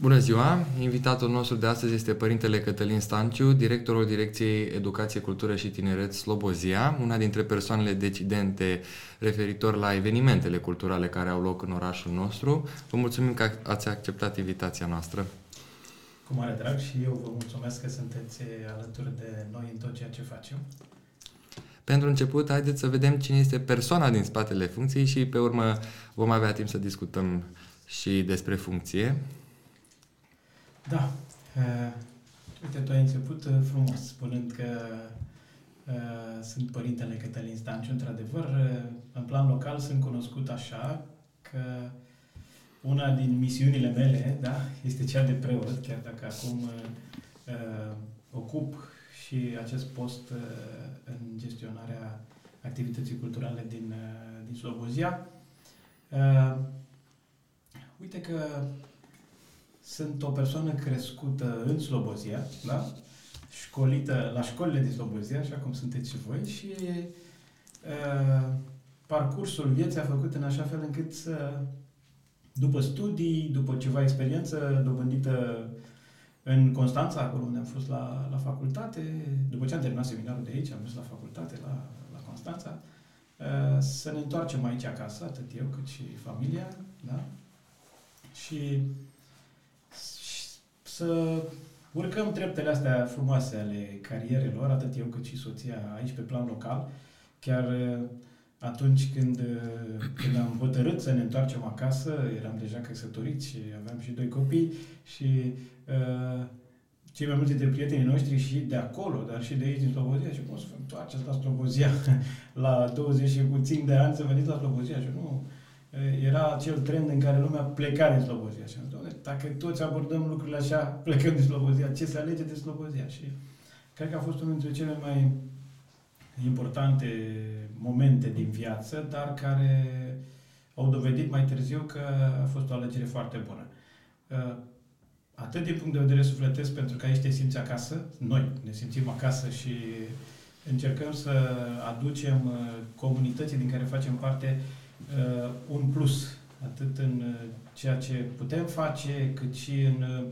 Bună ziua! Invitatul nostru de astăzi este Părintele Cătălin Stanciu, directorul Direcției Educație, Cultură și Tineret Slobozia, una dintre persoanele decidente referitor la evenimentele culturale care au loc în orașul nostru. Vă mulțumim că ați acceptat invitația noastră. Cu mare drag și eu vă mulțumesc că sunteți alături de noi în tot ceea ce facem. Pentru început, haideți să vedem cine este persoana din spatele funcției și pe urmă vom avea timp să discutăm și despre funcție. Da. Uh, uite, tu ai început uh, frumos, spunând că uh, sunt părintele Cătălin Stanciu. Într-adevăr, uh, în plan local sunt cunoscut așa că una din misiunile mele da, este cea de preot, chiar dacă acum uh, uh, ocup și acest post uh, în gestionarea activității culturale din, uh, din Slobozia. Uh, uite că sunt o persoană crescută în Slobozia, da? școlită la școlile din Slobozia, așa cum sunteți și voi, și uh, parcursul vieții a făcut în așa fel încât să, după studii, după ceva experiență dobândită în Constanța, acolo unde am fost la, la facultate, după ce am terminat seminarul de aici, am mers la facultate, la, la Constanța, uh, să ne întoarcem aici acasă, atât eu cât și familia, da? Și să urcăm treptele astea frumoase ale carierelor, atât eu cât și soția aici pe plan local. Chiar uh, atunci când, uh, când am hotărât să ne întoarcem acasă, eram deja căsătoriți și aveam și doi copii și uh, cei mai mulți dintre prietenii noștri și de acolo, dar și de aici din Slobozia și cum să vă întoarceți la Slobozia la 20 și puțin de ani să veniți la Slobozia și nu, era acel trend în care lumea pleca din Slobozia. Și am zis, dacă toți abordăm lucrurile așa, plecăm din Slobozia, ce se alege de Slobozia? Și cred că a fost unul dintre cele mai importante momente din viață, dar care au dovedit mai târziu că a fost o alegere foarte bună. Atât din punct de vedere sufletesc, pentru că aici te simți acasă, noi ne simțim acasă și încercăm să aducem comunității din care facem parte uh, un plus, atât în uh, ceea ce putem face, cât și în uh,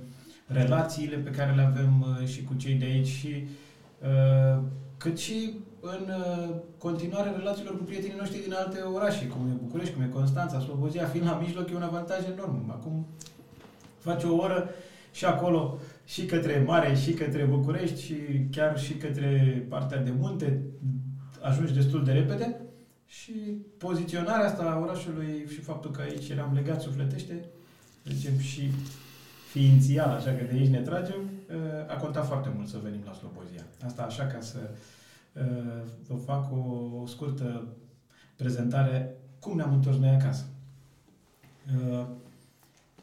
relațiile pe care le avem uh, și cu cei de aici și uh, cât și în uh, continuarea relațiilor cu prietenii noștri din alte orașe, cum e București, cum e Constanța, Slobozia, fiind la mijloc, e un avantaj enorm. Acum faci o oră și acolo, și către mare, și către București, și chiar și către partea de munte, ajungi destul de repede. Și poziționarea asta a orașului și faptul că aici eram legat sufletește, zicem și ființial, așa că de aici ne tragem, uh, a contat foarte mult să venim la Slobozia. Asta așa ca să uh, vă fac o, scurtă prezentare cum ne-am întors noi acasă. Uh,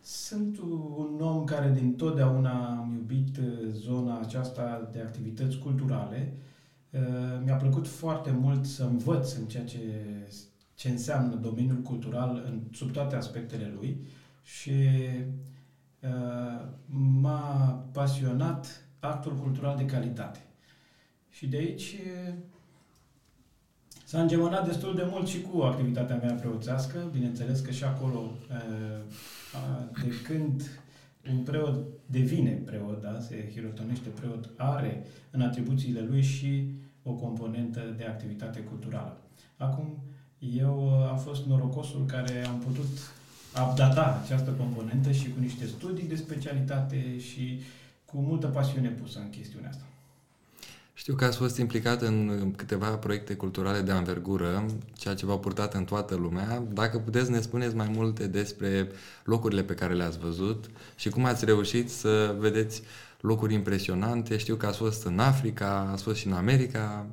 sunt un om care din totdeauna am iubit zona aceasta de activități culturale, Uh, mi-a plăcut foarte mult să învăț în ceea ce, ce înseamnă domeniul cultural în, sub toate aspectele lui și uh, m-a pasionat actul cultural de calitate. Și de aici uh, s-a îngemănat destul de mult și cu activitatea mea preoțească. Bineînțeles că și acolo, de când un preot devine preot, da, se hirotonește preot, are în atribuțiile lui și o componentă de activitate culturală. Acum, eu uh, am fost norocosul care am putut updata această componentă și cu niște studii de specialitate și cu multă pasiune pusă în chestiunea asta. Știu că ați fost implicat în câteva proiecte culturale de anvergură, ceea ce v-a purtat în toată lumea. Dacă puteți ne spuneți mai multe despre locurile pe care le-ați văzut și cum ați reușit să vedeți locuri impresionante. Știu că ați fost în Africa, ați fost și în America.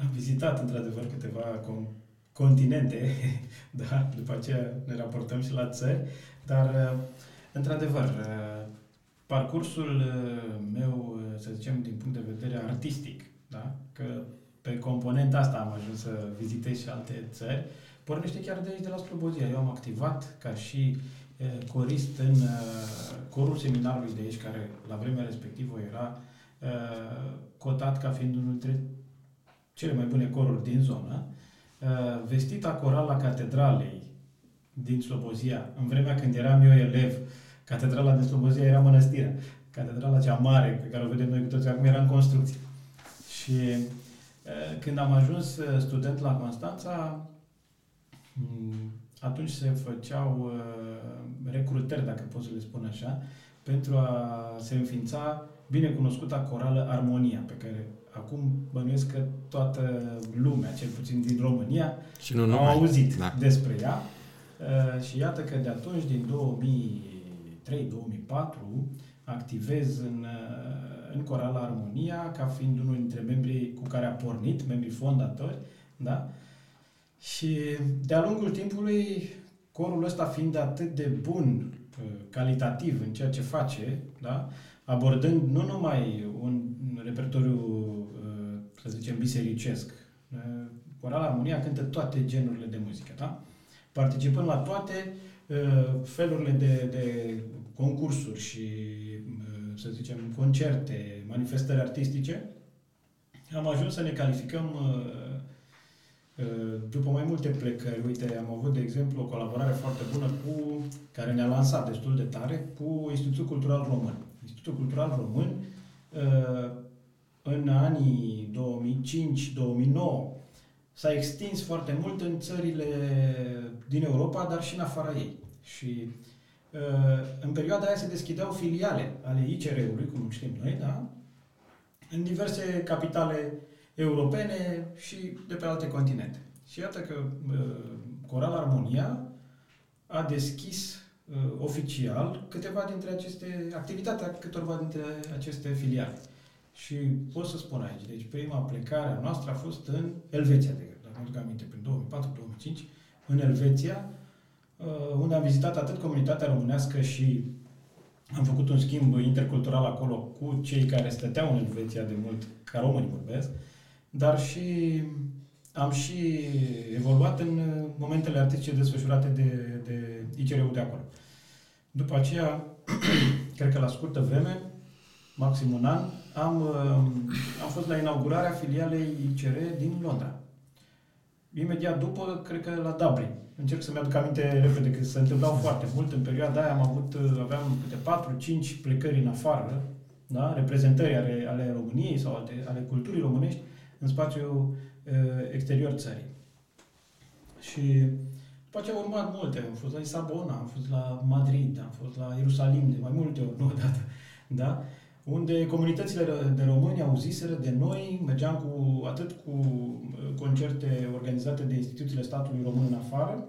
Am vizitat într-adevăr câteva continente, da, după aceea ne raportăm și la țări, dar într-adevăr parcursul uh, meu, uh, să zicem, din punct de vedere artistic, da? că pe componenta asta am ajuns să vizitez și alte țări, pornește chiar de aici, de la Slobozia. Eu am activat ca și uh, corist în corul seminarului de aici, care la vremea respectivă era cotat ca fiind unul dintre cele mai bune coruri din zonă, vestita coral la catedralei din Slobozia, în vremea când eram eu elev, Catedrala de Slobozia era mănăstirea. Catedrala cea mare pe care o vedem noi cu toți acum era în construcție. Și când am ajuns student la Constanța, atunci se făceau recrutări, dacă pot să le spun așa, pentru a se înființa binecunoscuta corală Armonia, pe care acum bănuiesc că toată lumea, cel puțin din România, și nu au numai. auzit da. despre ea. Și iată că de atunci, din 2003-2004, activez în, în Corala Armonia, ca fiind unul dintre membrii cu care a pornit, membrii fondatori, da? Și de-a lungul timpului, corul ăsta fiind atât de bun, calitativ în ceea ce face, da? abordând nu numai un repertoriu, să zicem, bisericesc. Corala Armonia cântă toate genurile de muzică, da? Participând la toate felurile de, de concursuri și, să zicem, concerte, manifestări artistice, am ajuns să ne calificăm după mai multe plecări. Uite, am avut, de exemplu, o colaborare foarte bună cu, care ne-a lansat destul de tare, cu Institutul Cultural Român. Institutul Cultural Român, în anii 2005-2009, s-a extins foarte mult în țările din Europa, dar și în afara ei. Și în perioada aia se deschideau filiale ale ICR-ului, cum știm noi, da? în diverse capitale europene și de pe alte continente. Și iată că Coral Armonia a deschis uh, oficial câteva dintre aceste, activitatea câtorva dintre aceste filiale. Și pot să spun aici, deci prima plecare a noastră a fost în Elveția, de, dacă nu duc aminte, prin 2004-2005, în Elveția, uh, unde am vizitat atât comunitatea românească și am făcut un schimb intercultural acolo cu cei care stăteau în Elveția de mult, ca români vorbesc, dar și am și evoluat în momentele artistice desfășurate de, de ICR-ul de acolo. După aceea, cred că la scurtă vreme, maxim un an, am, am fost la inaugurarea filialei ICR din Londra. Imediat după, cred că la Dublin. Încerc să-mi aduc aminte repede, că se întâmplau foarte mult. În perioada aia am avut, aveam câte 4-5 plecări în afară, da? reprezentări ale, ale României sau ale, ale culturii românești în spațiul uh, exterior țării. Și după aceea au urmat multe. Am fost la Lisabona, am fost la Madrid, am fost la Ierusalim de mai multe ori, nu odată. Da? Unde comunitățile de români auziseră de noi, mergeam cu, atât cu concerte organizate de instituțiile statului român în afară,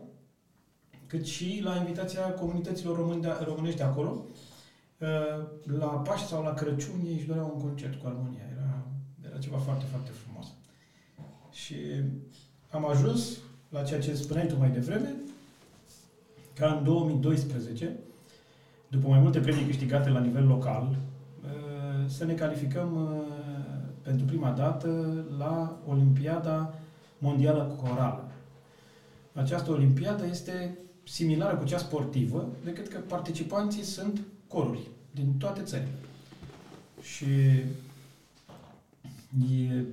cât și la invitația comunităților români de, românești de acolo. La Paști sau la Crăciun ei își doreau un concert cu armonia. Era, era ceva foarte, foarte frumos. Și am ajuns la ceea ce spuneai tu mai devreme, ca în 2012, după mai multe premii câștigate la nivel local, să ne calificăm pentru prima dată la Olimpiada Mondială Corală. Această olimpiadă este similară cu cea sportivă, decât că participanții sunt coruri din toate țările. Și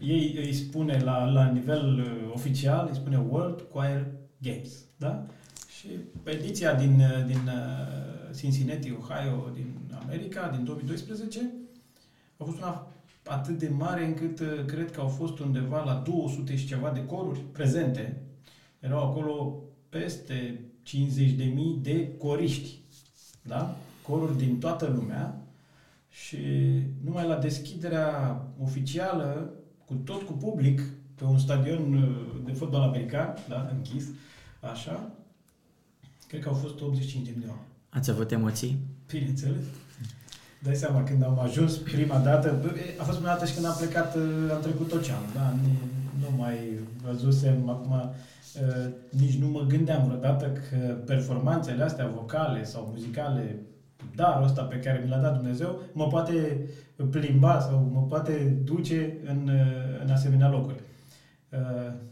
ei îi spune la, la nivel oficial, îi spune World Choir Games. Da? Și ediția din, din Cincinnati, Ohio, din America, din 2012, a fost una atât de mare încât cred că au fost undeva la 200 și ceva de coruri prezente. Erau acolo peste 50.000 de coriști. Da? Coruri din toată lumea. Și numai la deschiderea oficială, cu tot cu public, pe un stadion de fotbal american, da, închis, așa, cred că au fost 85 de milioane. Ați avut emoții? Bineînțeles. Dai seama, când am ajuns prima dată, a fost prima dată și când am plecat, am trecut oceanul, da? Nu, nu mai văzusem acum, nici nu mă gândeam vreodată că performanțele astea vocale sau muzicale, darul ăsta pe care mi l-a dat Dumnezeu, mă poate plimba sau mă poate duce în, în asemenea locuri.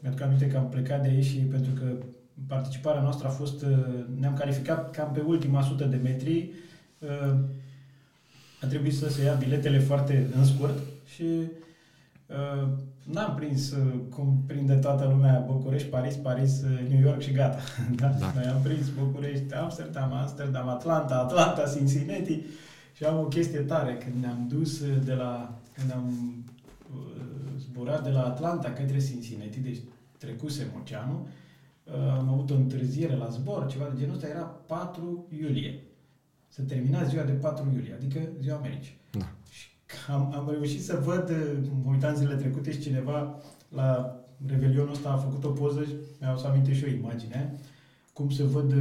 Mi-aduc aminte că am plecat de aici și pentru că participarea noastră a fost, ne-am calificat cam pe ultima sută de metri, a trebuit să se ia biletele foarte în scurt și Uh, n-am prins uh, cum prinde toată lumea București, Paris, Paris, uh, New York și gata. da? da. Noi am prins București, Amsterdam, Amsterdam, Atlanta, Atlanta, Cincinnati și am o chestie tare. Când ne-am dus de la, când am zburat de la Atlanta către Cincinnati, deci trecusem oceanul, am avut o întârziere la zbor, ceva de genul ăsta, era 4 iulie. Să termina ziua de 4 iulie, adică ziua Americii. Da. Și am, am reușit să văd, mă uitam zilele trecute și cineva la Revelionul ăsta a făcut o poză și mi-au să aminte și o imagine, cum se văd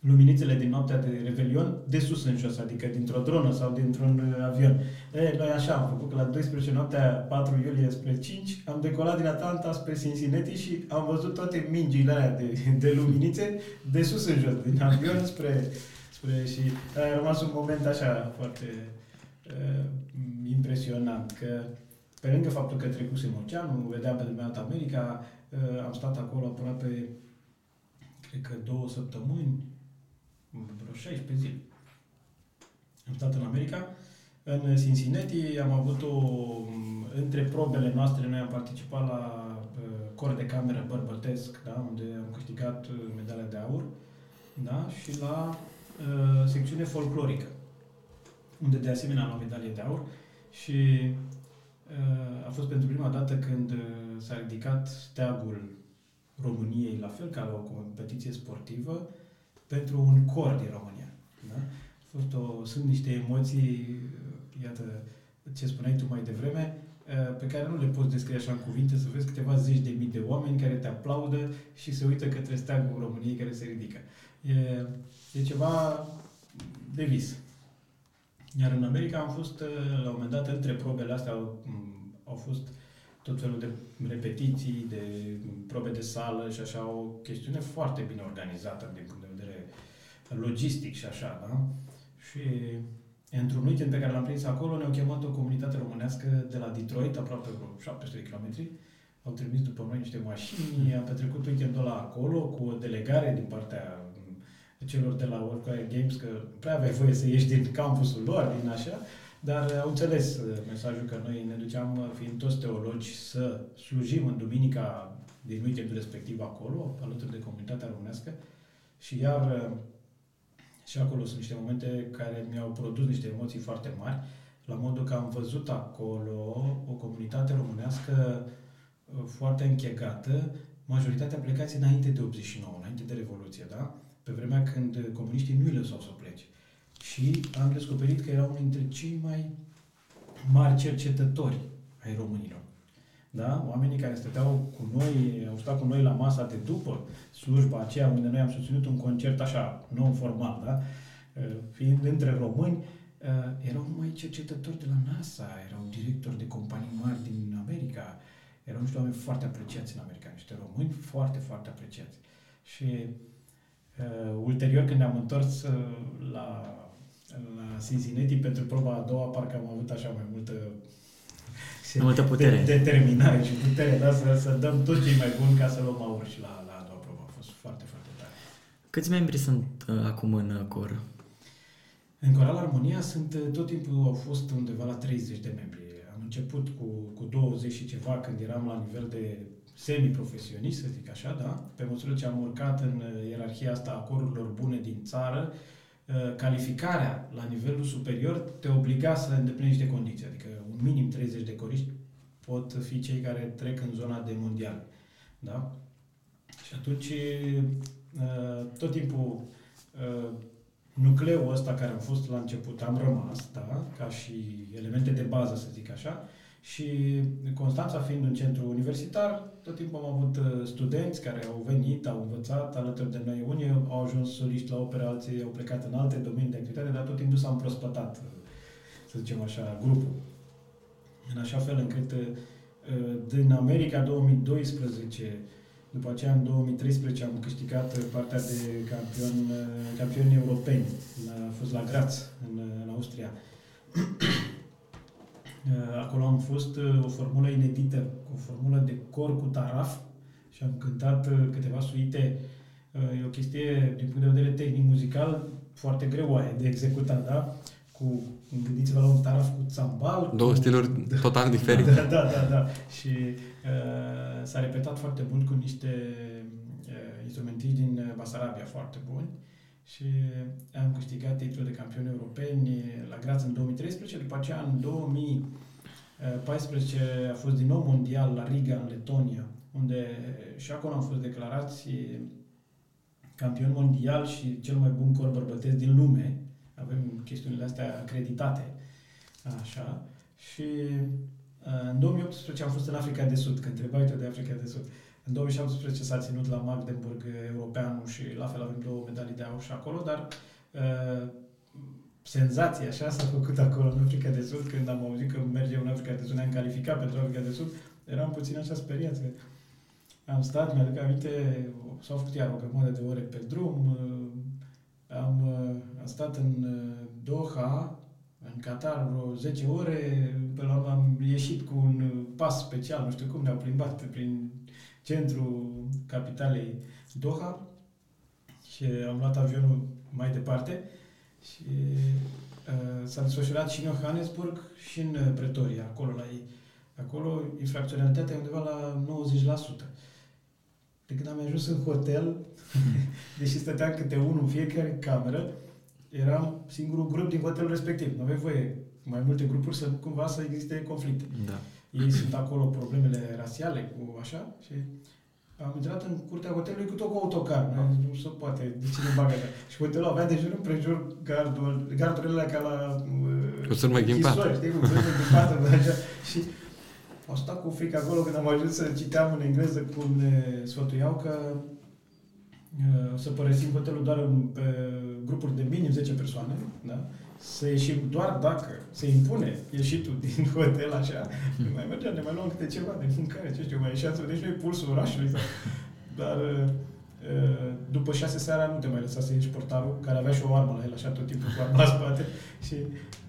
luminițele din noaptea de Revelion de sus în jos, adică dintr-o dronă sau dintr-un avion. E, noi așa am făcut că la 12 noaptea 4 iulie spre 5 am decolat din Atlanta spre Cincinnati și am văzut toate mingile alea de, de luminițe de sus în jos, din avion spre, spre și a rămas un moment așa foarte uh, impresionant că pe lângă faptul că trecusem oceanul, vedeam pe de America, uh, am stat acolo aproape, cred că două săptămâni, vreo 16 zile. Am stat în America, în Cincinnati, am avut o, între probele noastre, noi am participat la uh, cor de cameră bărbătesc, da, unde am câștigat uh, medalia de aur, da, și la uh, secțiune folclorică, unde de asemenea am luat medalie de aur și uh, a fost pentru prima dată când uh, s-a ridicat steagul României, la fel ca la o competiție sportivă, pentru un cor din România. Da? A fost o, sunt niște emoții, iată, ce spuneai tu mai devreme, uh, pe care nu le poți descrie așa în cuvinte, să vezi câteva zeci de mii de oameni care te aplaudă și se uită către steagul României care se ridică. E, e ceva de vis. Iar în America am fost, uh, la un moment dat, între probele astea au, au fost tot felul de repetiții, de probe de sală și așa, o chestiune foarte bine organizată din punct de vedere logistic și așa, da? Și într-un weekend pe care l-am prins acolo, ne-au chemat o comunitate românească de la Detroit, aproape vreo 700 de kilometri. Au trimis după noi niște mașini, am petrecut weekendul ăla acolo cu o delegare din partea celor de la World Games, că prea aveai voie să ieși din campusul lor, din așa, dar au înțeles uh, mesajul că noi ne duceam, uh, fiind toți teologi, să slujim în duminica din weekendul respectiv acolo, alături de comunitatea românească. Și iar uh, și acolo sunt niște momente care mi-au produs niște emoții foarte mari, la modul că am văzut acolo o comunitate românească foarte închegată, majoritatea plecați înainte de 89, înainte de Revoluție, da? Pe vremea când comuniștii nu îi lăsau să plece și am descoperit că era unul dintre cei mai mari cercetători ai românilor. Da? Oamenii care stăteau cu noi, au stat cu noi la masa de după slujba aceea unde noi am susținut un concert așa, non-formal, da? Uh, fiind între români, uh, erau numai cercetători de la NASA, erau directori de companii mari din America, erau niște oameni foarte apreciați în America, niște români foarte, foarte apreciați. Și uh, ulterior, când ne-am întors uh, la la Cincinnati pentru proba a doua, parcă am avut așa mai multă multă putere. De, determinare și putere, da? Să, să dăm tot ce mai bun ca să luăm aur și la, la a doua probă. A fost foarte, foarte tare. Câți membri sunt uh, acum în uh, cor? În Coral Armonia sunt, uh, tot timpul au fost undeva la 30 de membri. Am început cu, cu 20 și ceva când eram la nivel de semi-profesionist, să zic așa, da? Pe măsură ce am urcat în uh, ierarhia asta a corurilor bune din țară, Uh, calificarea la nivelul superior te obliga să îndeplinești niște condiții, adică un minim 30 de coriști pot fi cei care trec în zona de mondial. Da? Și atunci, uh, tot timpul, uh, nucleul ăsta care am fost la început, am rămas, da? ca și elemente de bază, să zic așa, și Constanța fiind un centru universitar, tot timpul am avut uh, studenți care au venit, au învățat alături de noi. Unii au ajuns soliști la opere, alții au plecat în alte domenii de activitate, dar tot timpul s-a împrospătat, uh, să zicem așa, grupul. În așa fel încât uh, din America 2012, după aceea în 2013 am câștigat partea de campion, campioni europeni. A fost la Graz, în, în Austria. Eh, acolo am fost eh, o formulă inedită, o formulă de cor cu taraf și am cântat eh, câteva suite. E o chestie, din punct de vedere tehnic-muzical, foarte greu de executat, da? cu, gândiți-vă la un taraf cu țambal. Două cu, stiluri total diferite. Da, da, da, da. Și uh, s-a repetat foarte mult cu niște uh, instrumentiști din Basarabia foarte buni și am câștigat titlul de campioni europeni la Graz în 2013, după aceea în 2014 a fost din nou mondial la Riga, în Letonia, unde și acolo am fost declarați campion mondial și cel mai bun cor bărbătesc din lume. Avem chestiunile astea acreditate. Așa. Și uh, în 2018 am fost în Africa de Sud, că întrebai de Africa de Sud. În 2017 s-a ținut la Magdeburg europeanul și la fel avem două medalii de aur și acolo, dar uh, senzația așa s-a făcut acolo în Africa de Sud când am auzit că merge în Africa de Sud, ne-am calificat pentru Africa de Sud, eram puțin așa speriați. Am stat, mi-aduc aminte, s-au făcut iar o grămadă de ore pe drum, am, am stat în Doha, în Qatar vreo 10 ore, pe la urmă am ieșit cu un pas special, nu știu cum, ne-au plimbat prin centrul capitalei Doha și am luat avionul mai departe și uh, s-a desfășurat și în Johannesburg și în Pretoria, acolo la ei. Acolo infracționalitatea e undeva la 90%. De când am ajuns în hotel, deși stăteam câte unul în fiecare cameră, eram singurul grup din hotelul respectiv. Nu aveai voie mai multe grupuri să cumva să existe conflicte. Da. Ei sunt acolo problemele rasiale cu așa și am intrat în curtea hotelului cu tot cu autocar. Nu, nu se poate, de cine bagă așa. Și hotelul avea de jur împrejur gardul, gardurile ca la... Uh, cu sârmă ghimpată. Știi, cu sârmă ghimpată, așa. Și au stat cu frică acolo când am ajuns să citeam în engleză cum ne sfătuiau că uh, să părăsim hotelul doar în, pe grupuri de minim 10 persoane, da? Să ieșim doar dacă se impune ieșitul din hotel așa, mm. mai mergeam, ne mai luăm câte ceva de mâncare, ce știu, mai ieșeam să deci noi pulsul orașului. Sau, dar uh, uh, după șase seara nu te mai lăsa să ieși portarul, care avea și o armă la el, așa tot timpul cu arma la spate. Și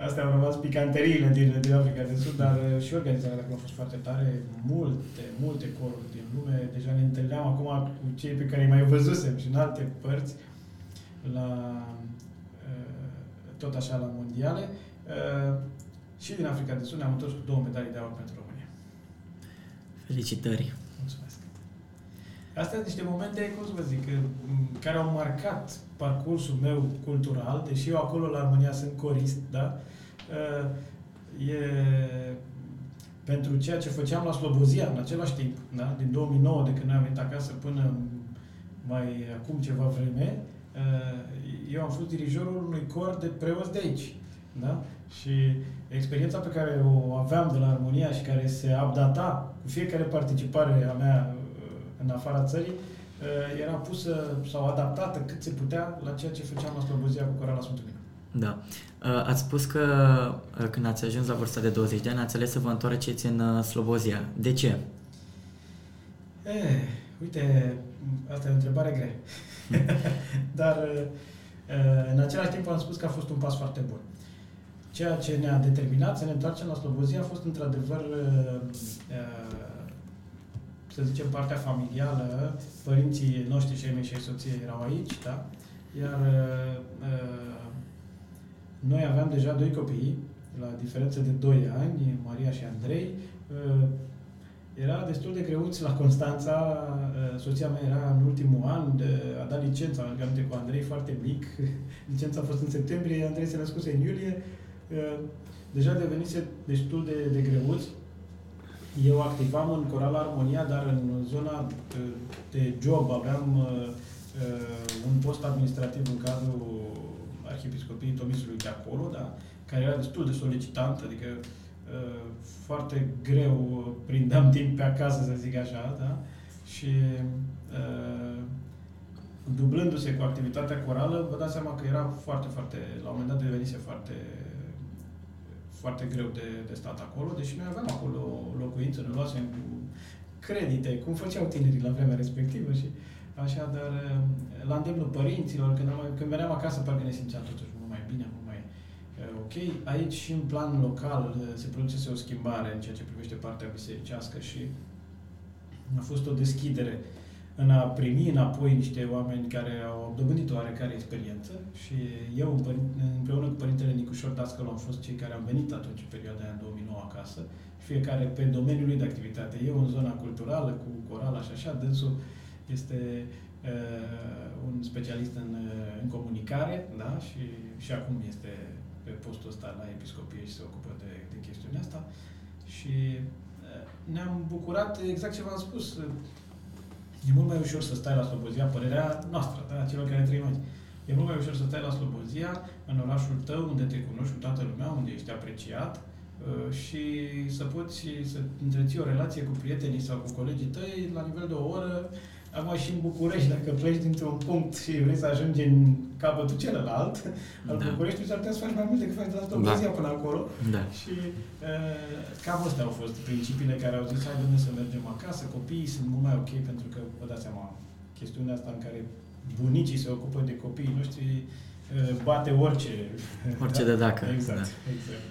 astea au rămas picanteriile din, din Africa de Sud, dar uh, și organizarea acolo a fost foarte tare. Multe, multe coruri din lume. Deja ne întâlneam acum cu cei pe care îi mai văzusem și în alte părți. La tot așa la mondiale. Uh, și din Africa de Sud ne-am întors cu două medalii de aur pentru România. Felicitări! Mulțumesc! Astea sunt niște momente, cum să vă zic, care au marcat parcursul meu cultural, deși eu acolo la România sunt corist, da? Uh, e pentru ceea ce făceam la Slobozia în același timp, da? din 2009, de când am venit acasă până mai acum ceva vreme, uh, eu am fost dirijorul unui cor de preoți de aici. Da? Și experiența pe care o aveam de la Armonia și care se updata cu fiecare participare a mea uh, în afara țării, uh, era pusă sau adaptată cât se putea la ceea ce făceam la Slobozia cu Corala Sfântul Mine. Da. Uh, ați spus că când ați ajuns la vârsta de 20 de ani, ați ales să vă întoarceți în Slobozia. De ce? Eh, uite, asta e o întrebare grea. Dar Eh, în același timp am spus că a fost un pas foarte bun. Ceea ce ne-a determinat să ne întoarcem la Slobozia a fost într-adevăr, eh, eh, să zicem, partea familială. Părinții noștri și ai mei și ai soției erau aici, da? Iar noi aveam deja doi copii, la diferență de 2 ani, Maria și Andrei. Era destul de greuț la Constanța, uh, soția mea era în ultimul an, de, a dat licența, am cu Andrei foarte mic, licența a fost în septembrie, Andrei se născuse în iulie, uh, deja devenise destul de, de greuț. Eu activam în Coral Armonia, dar în zona uh, de job aveam un post administrativ în cadrul Arhiepiscopiei Tomisului de acolo, da? care era destul de solicitant, adică Uh, foarte greu prindeam timp pe acasă, să zic așa, da? Și uh, dublându-se cu activitatea corală, vă dați seama că era foarte, foarte, la un moment dat devenise foarte, foarte greu de, de stat acolo, deși noi aveam acolo locuință, ne luasem cu credite, cum făceau tinerii la vremea respectivă și așa, dar uh, la îndemnul părinților, când, am, când veneam acasă, parcă ne simțeam totuși mult mai bine, mult mai ok. Aici și în plan local uh, se produce o schimbare în ceea ce privește partea bisericească și a fost o deschidere în a primi înapoi niște oameni care au dobândit o oarecare experiență și eu împreună cu Părintele Nicușor Dascălu am fost cei care am venit atunci în perioada aia în 2009 acasă, fiecare pe domeniul lui de activitate. Eu în zona culturală, cu corala și așa, dânsul este uh, un specialist în, uh, în comunicare, da? Și, și acum este pe postul ăsta la episcopie și se ocupă de, de chestiunea asta. Și uh, ne-am bucurat, exact ce v-am spus, E mult mai ușor să stai la Slobozia, părerea noastră, da, celor care trăim aici. E mult mai ușor să stai la Slobozia, în orașul tău, unde te cunoști cu toată lumea, unde ești apreciat uh, și să poți să întreții o relație cu prietenii sau cu colegii tăi la nivel de o oră, Acum și în București, dacă pleci dintr-un punct și vrei să ajungi în capătul celălalt, da. al București, s-ar putea să faci mai multe decât faci de la da. până acolo. Da. Și uh, cam astea au fost principiile care au zis, hai domnule să mergem acasă, copiii sunt mult mai ok, pentru că, vă dați seama, chestiunea asta în care bunicii se ocupă de copiii noștri uh, bate orice. Orice da? de dacă. Exact, da. exact.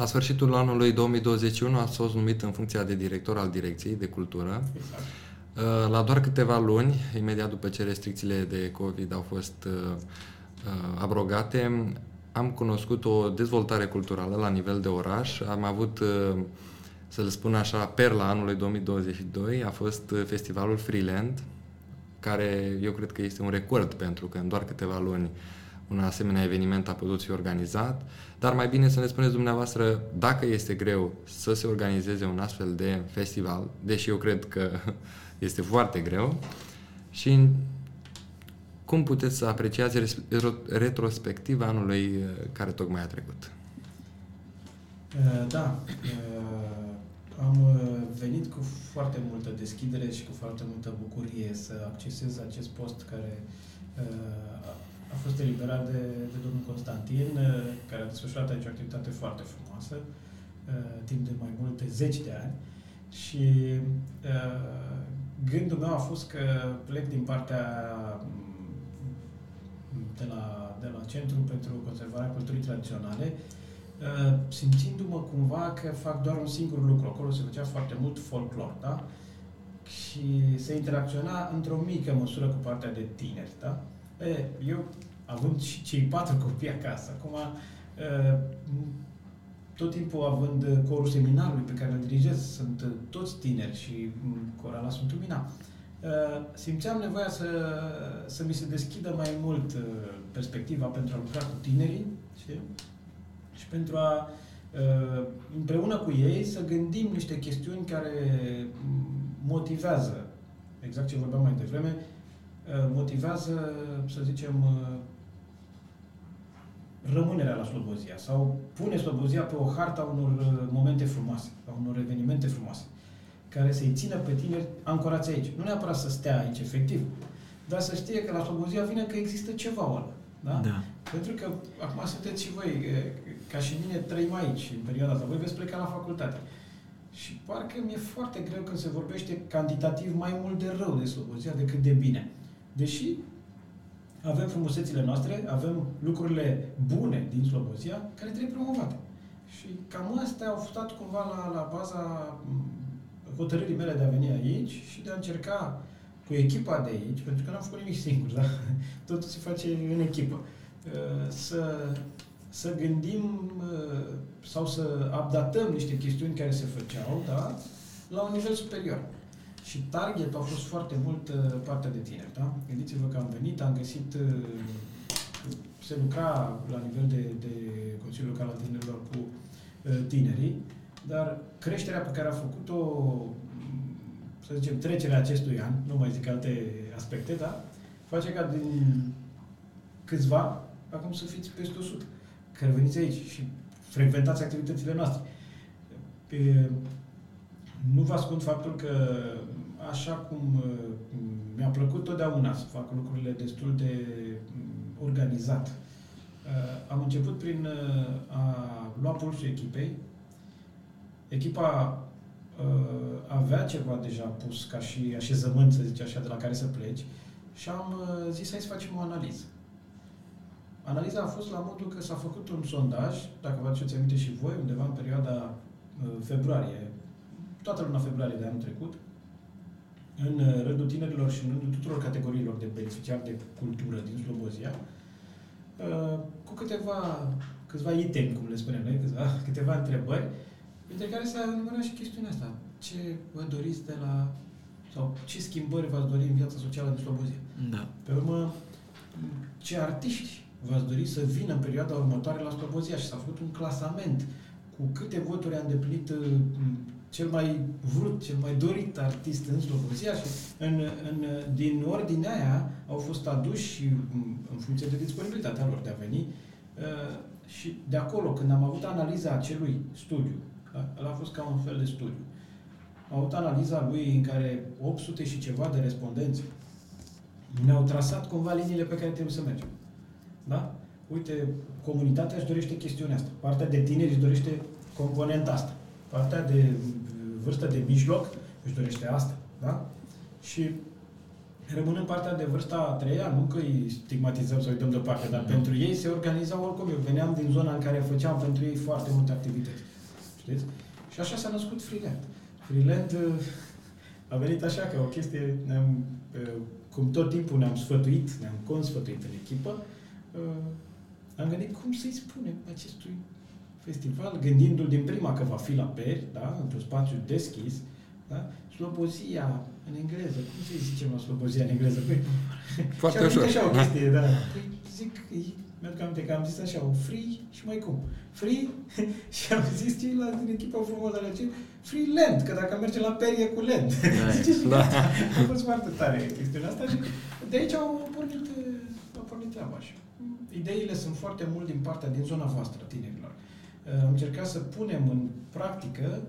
La sfârșitul anului 2021 a fost numit în funcția de director al Direcției de Cultură. Exact. Uh, la doar câteva luni, imediat după ce restricțiile de COVID au fost uh, uh, abrogate, am cunoscut o dezvoltare culturală la nivel de oraș. Am avut, să le spun așa, perla anului 2022 a fost festivalul Freeland, care eu cred că este un record pentru că în doar câteva luni un asemenea eveniment a putut fi organizat, dar mai bine să ne spuneți dumneavoastră dacă este greu să se organizeze un astfel de festival, deși eu cred că este foarte greu și cum puteți să apreciați retrospectiva anului uh, care tocmai a trecut? Uh, da, uh, am venit cu foarte multă deschidere și cu foarte multă bucurie să accesez acest post care a fost eliberat de, de domnul Constantin, care a desfășurat aici o activitate foarte frumoasă, timp de mai multe zeci de ani. Și gândul meu a fost că plec din partea de la, de la Centrul pentru Conservarea Culturii Tradiționale, uh, simțindu-mă cumva că fac doar un singur lucru. Acolo se făcea foarte mult folclor, da? Și se interacționa într-o mică măsură cu partea de tineri, da? E, eu, având și cei patru copii acasă, acum, uh, tot timpul având uh, corul seminarului pe care îl dirigez, sunt uh, toți tineri și mm, corala sunt Lumina, uh, simțeam nevoia să, să mi se deschidă mai mult perspectiva pentru a lucra cu tinerii știi? și pentru a împreună cu ei să gândim niște chestiuni care mm, motivează, exact ce vorbeam mai devreme, motivează, să zicem, rămânerea la Slobozia sau pune Slobozia pe o harta unor uh, momente frumoase, a unor evenimente frumoase, care să-i țină pe tineri ancorați aici. Nu neapărat să stea aici, efectiv, dar să știe că la Slobozia vine că există ceva ăla. Da? da? Pentru că acum sunteți și voi, ca și mine, trăim aici, în perioada asta. Voi veți pleca la facultate. Și parcă mi-e foarte greu când se vorbește cantitativ mai mult de rău de Slobozia decât de bine. Deși avem frumusețile noastre, avem lucrurile bune din Slobozia care trebuie promovate. Și cam astea au stat cumva la, la baza mm, hotărârii mele de a veni aici și de a încerca cu echipa de aici, pentru că n-am făcut nimic singur, da? totul se face în echipă, uh, să, să gândim uh, sau să updatăm niște chestiuni care se făceau da? la un nivel superior. Și target a fost foarte mult uh, partea de tineri, da? Gândiți-vă că am venit, am găsit, uh, se lucra la nivel de, de Consiliul Local al Tinerilor cu uh, tinerii, dar creșterea pe care a făcut-o, să zicem, trecerea acestui an, nu mai zic alte aspecte, da? Face ca din câțiva, acum să fiți peste 100, care veniți aici și frecventați activitățile noastre. Pe, nu vă ascund faptul că așa cum uh, mi-a plăcut totdeauna să fac lucrurile destul de mm, organizat. Uh, am început prin uh, a lua pulsul echipei. Echipa avea ceva deja pus ca și așezământ, să zice așa, de la care să pleci și am zis hai să facem o analiză. Analiza a fost la modul că s-a făcut un sondaj, dacă vă aduceți aminte și voi, undeva în perioada februarie, toată luna februarie de anul trecut, în rândul tinerilor și în rândul tuturor categoriilor de beneficiari de cultură din Slobozia, uh, cu câteva, câțiva itemi, cum le spunem noi, câțiva, câteva întrebări, între care s-a numărat și chestiunea asta. Ce vă doriți de la sau ce schimbări v-ați dori în viața socială din Slobozia? Da. Pe urmă, ce artiști v-ați dori să vină în perioada următoare la Slobozia și s-a făcut un clasament cu câte voturi a îndeplinit uh, cel mai vrut, cel mai dorit artist în Slobozia și în, în, din ordinea aia au fost aduși în funcție de disponibilitatea lor de a veni uh, și de acolo, când am avut analiza acelui studiu, da, ăla a fost ca un fel de studiu, am avut analiza lui în care 800 și ceva de respondenți ne-au trasat cumva liniile pe care trebuie să mergem. Da? Uite, comunitatea își dorește chestiunea asta. Partea de tineri își dorește componenta asta. Partea de vârstă de mijloc își dorește asta. Da? Și rămânând partea de vârsta a treia, nu că îi stigmatizăm sau îi dăm deoparte, dar mm. pentru ei se organizau oricum. Eu veneam din zona în care făceam pentru ei foarte multe activități. Știți? Și așa s-a născut Freeland. Freeland uh, a venit așa că o chestie, ne-am, uh, cum tot timpul ne-am sfătuit, ne-am consfătuit în echipă, uh, am gândit cum să-i spunem acestui festival, gândindu-l din prima că va fi la Peri, da? într-un spațiu deschis, da? Slobozia în engleză. Cum să-i zicem la Slobozia în engleză? Păi, Foarte ușor. așa o chestie, da. Păi, zic, mi-aduc aminte că am zis așa, o free și mai cum. Free și am zis ceilalți din echipa frumos la ce free land, că dacă merge la perie cu land. Da. da. a fost foarte tare chestiunea asta și de aici au pornit, au pornit treaba așa. Ideile sunt foarte mult din partea, din zona voastră, tinerilor. Am încercat să punem în practică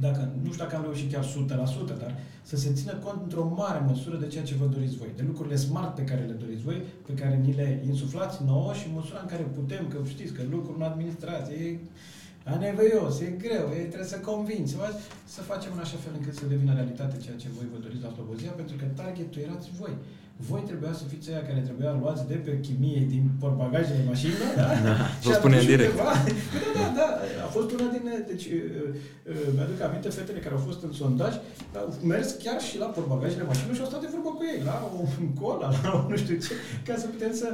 dacă, nu știu dacă am reușit chiar 100%, dar să se țină cont într-o mare măsură de ceea ce vă doriți voi, de lucrurile smart pe care le doriți voi, pe care ni le insuflați nouă și în măsura în care putem, că știți că lucrul în administrație e anevoios, e greu, e, trebuie să convinți, să facem în așa fel încât să devină realitate ceea ce voi vă doriți la Slobozia, pentru că targetul erați voi voi trebuia să fiți aia care trebuia luați de pe chimie din portbagajele mașinilor, da? da. Vă spune în direct. Undeva, da, da, da. A fost una din... Deci, uh, uh, mi-aduc aminte fetele care au fost în sondaj, au mers chiar și la portbagajele mașinilor și au stat de vorbă cu ei, la un cola, la un nu știu ce, ca să putem să...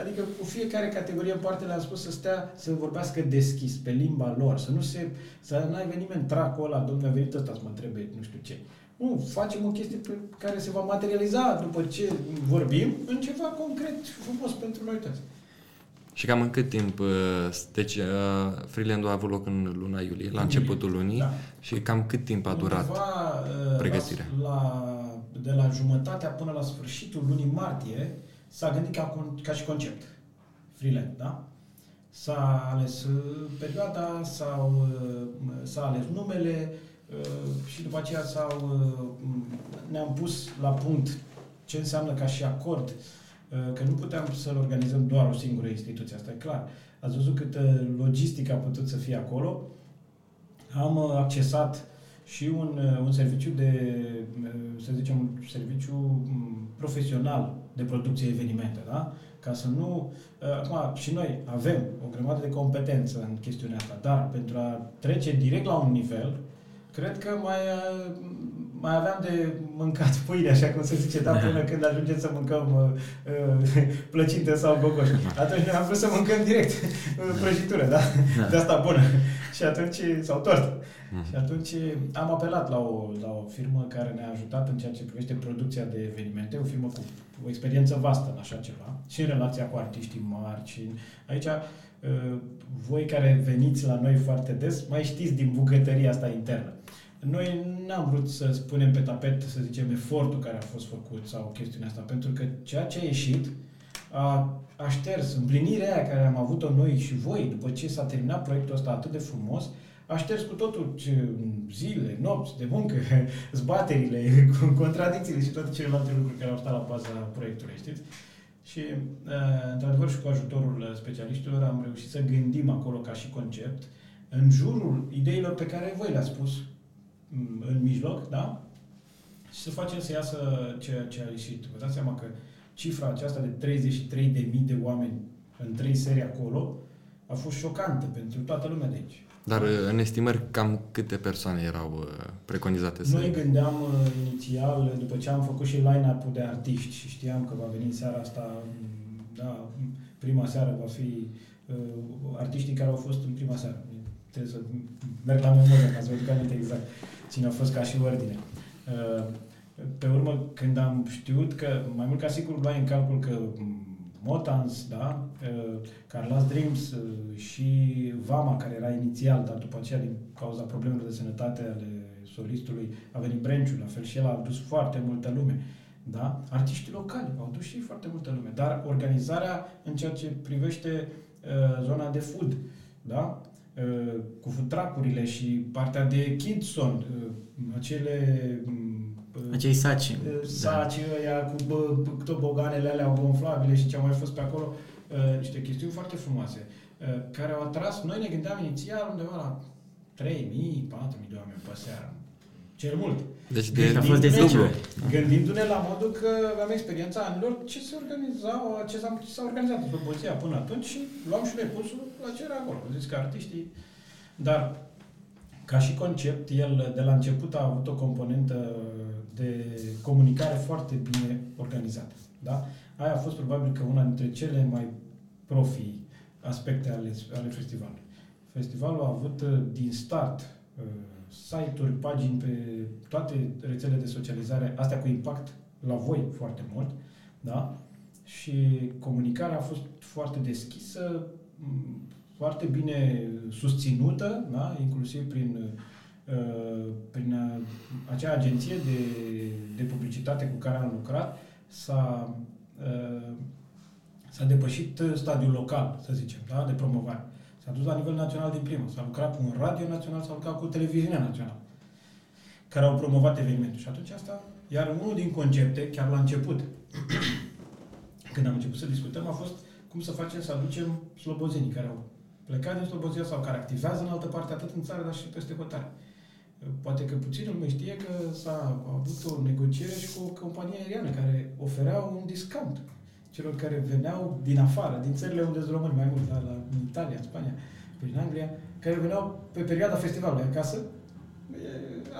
Adică cu fiecare categorie în parte le-am spus să stea, să vorbească deschis, pe limba lor, să nu se... să n-ai nimeni tracul ăla, domnule, a venit ăsta să mă întrebe nu știu ce. Nu, facem o chestie pe care se va materializa după ce vorbim în ceva concret și frumos pentru noi toți. Și cam în cât timp, uh, deci uh, Freeland a avut loc în luna iulie, la începutul lunii, da. și cam cât timp a durat Undeva, uh, pregătirea? La, la, de la jumătatea până la sfârșitul lunii martie s-a gândit ca, ca și concept Freeland, da? S-a ales perioada, s-au, s-a ales numele, Uh, și după aceea sau uh, ne-am pus la punct ce înseamnă ca și acord, uh, că nu puteam să-l organizăm doar o singură instituție, asta e clar. Ați văzut câtă logistică a putut să fie acolo. Am accesat și un, un serviciu de, să zicem, un serviciu mm, profesional de producție evenimente, da? Ca să nu... Acum, și noi avem o grămadă de competență în chestiunea asta, dar pentru a trece direct la un nivel, Cred că mai, uh, mai aveam de mâncat pâine, așa cum se zice, da, până când ajungem să mâncăm uh, uh plăcinte sau gogoș. Atunci noi am vrut să mâncăm direct uh, prăjitură, da? da? De asta bună. și atunci, sau tort. Mm. Și atunci am apelat la o, la o firmă care ne-a ajutat în ceea ce privește producția de evenimente, o firmă cu o experiență vastă în așa ceva, și în relația cu artiștii mari. Și aici uh, voi care veniți la noi foarte des, mai știți din bucătăria asta internă. Noi n-am vrut să spunem pe tapet, să zicem, efortul care a fost făcut sau chestiunea asta, pentru că ceea ce a ieșit a, a șters împlinirea aia care am avut-o noi și voi, după ce s-a terminat proiectul ăsta atât de frumos, a șters cu totul ce, zile, nopți de muncă, zbaterile, contradicțiile și toate celelalte lucruri care au stat la baza proiectului, știți? Și, într-adevăr, și cu ajutorul specialiștilor am reușit să gândim acolo ca și concept, în jurul ideilor pe care voi le-ați spus, în mijloc, da? Și să facem să iasă ceea ce a ieșit. Vă dați seama că cifra aceasta de 33.000 de oameni în trei serii acolo a fost șocantă pentru toată lumea de aici. Dar uh, în estimări, cam câte persoane erau uh, preconizate să... Noi gândeam uh, inițial, după ce am făcut și line-up-ul de artiști și știam că va veni seara asta, mm, da, prima seară va fi uh, artiștii care au fost în prima seară. Trebuie să merg la memorie ca să vă duc aminte exact cine a fost ca și ordine. Uh, pe urmă, când am știut că, mai mult ca sigur, luai în calcul că Motans, da, uh, Carlos Dreams uh, și Vama, care era inițial, dar după aceea, din cauza problemelor de sănătate ale solistului, a venit Brenciu, la fel și el a adus foarte multă lume. Da? Artiștii locali au dus și foarte multă lume, dar organizarea în ceea ce privește uh, zona de food, da? uh, cu futracurile și partea de kidson, uh, acele acei saci. Saci da. ăia cu bă, toboganele alea gonflabile și ce au mai fost pe acolo. Uh, niște chestiuni foarte frumoase uh, care au atras, noi ne gândeam inițial undeva la 3.000, 4.000 de oameni pe seară. Cel mult. Deci de, a fost de dublu. Gândindu-ne la modul că aveam experiența anilor ce se organizau, ce s-a, ce s-a organizat Slobozia până atunci și luam și noi pulsul la ce era acolo. Zis că artiștii... Dar ca și concept, el de la început a avut o componentă de comunicare foarte bine organizată. Da? Aia a fost probabil că una dintre cele mai profi aspecte ale, ale festivalului. Festivalul a avut uh, din start uh, site-uri, pagini pe toate rețelele de socializare, astea cu impact la voi foarte mult, da? Și comunicarea a fost foarte deschisă, foarte bine susținută, da? inclusiv prin Uh, prin uh, acea agenție de, de publicitate cu care am lucrat, s-a, uh, s-a depășit stadiul local, să zicem, da? de promovare. S-a dus la nivel național din primă. S-a lucrat cu un radio național, s-a lucrat cu televiziunea națională, care au promovat evenimentul. Și atunci asta, iar unul din concepte, chiar la început, când am început să discutăm, a fost cum să facem să aducem slobozenii care au plecat din Slobozia sau care activează în altă parte, atât în țară, dar și peste hotare. Poate că puțin lume știe că s-a avut o negociere și cu o companie aeriană care oferea un discount celor care veneau din afară, din țările unde sunt români mai mult, la, la Italia, Spania, prin Anglia, care veneau pe perioada festivalului acasă,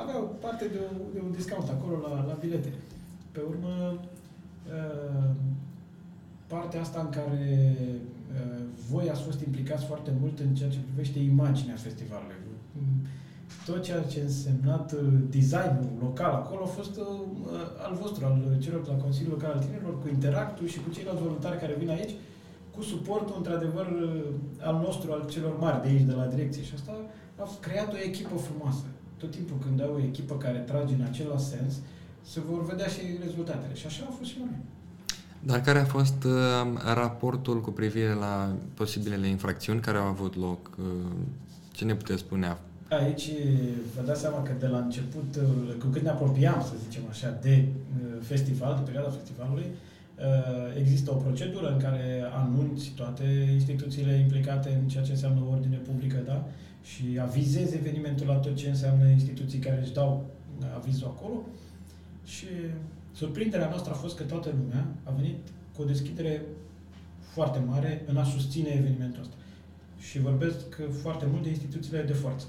aveau parte de, o, de un discount acolo la, la bilete. Pe urmă, partea asta în care voi ați fost implicați foarte mult în ceea ce privește imaginea festivalului tot ceea ce a însemnat uh, designul local acolo a fost uh, uh, al vostru, al celor de la Consiliul Local al Tinerilor, cu interactul și cu ceilalți voluntari care vin aici, cu suportul, într-adevăr, al nostru, al celor mari de aici, de la direcție. Și asta a creat o echipă frumoasă. Tot timpul când ai o echipă care trage în același sens, se vor vedea și rezultatele. Și așa a fost și noi. Dar care a fost uh, raportul cu privire la posibilele infracțiuni care au avut loc? Uh, ce ne puteți spune Aici vă dați seama că de la început, cu când ne apropiam, să zicem așa, de festival, de perioada festivalului, există o procedură în care anunți toate instituțiile implicate în ceea ce înseamnă ordine publică, da? Și avizezi evenimentul la tot ce înseamnă instituții care își dau avizul acolo. Și surprinderea noastră a fost că toată lumea a venit cu o deschidere foarte mare în a susține evenimentul ăsta. Și vorbesc foarte mult de instituțiile de forță.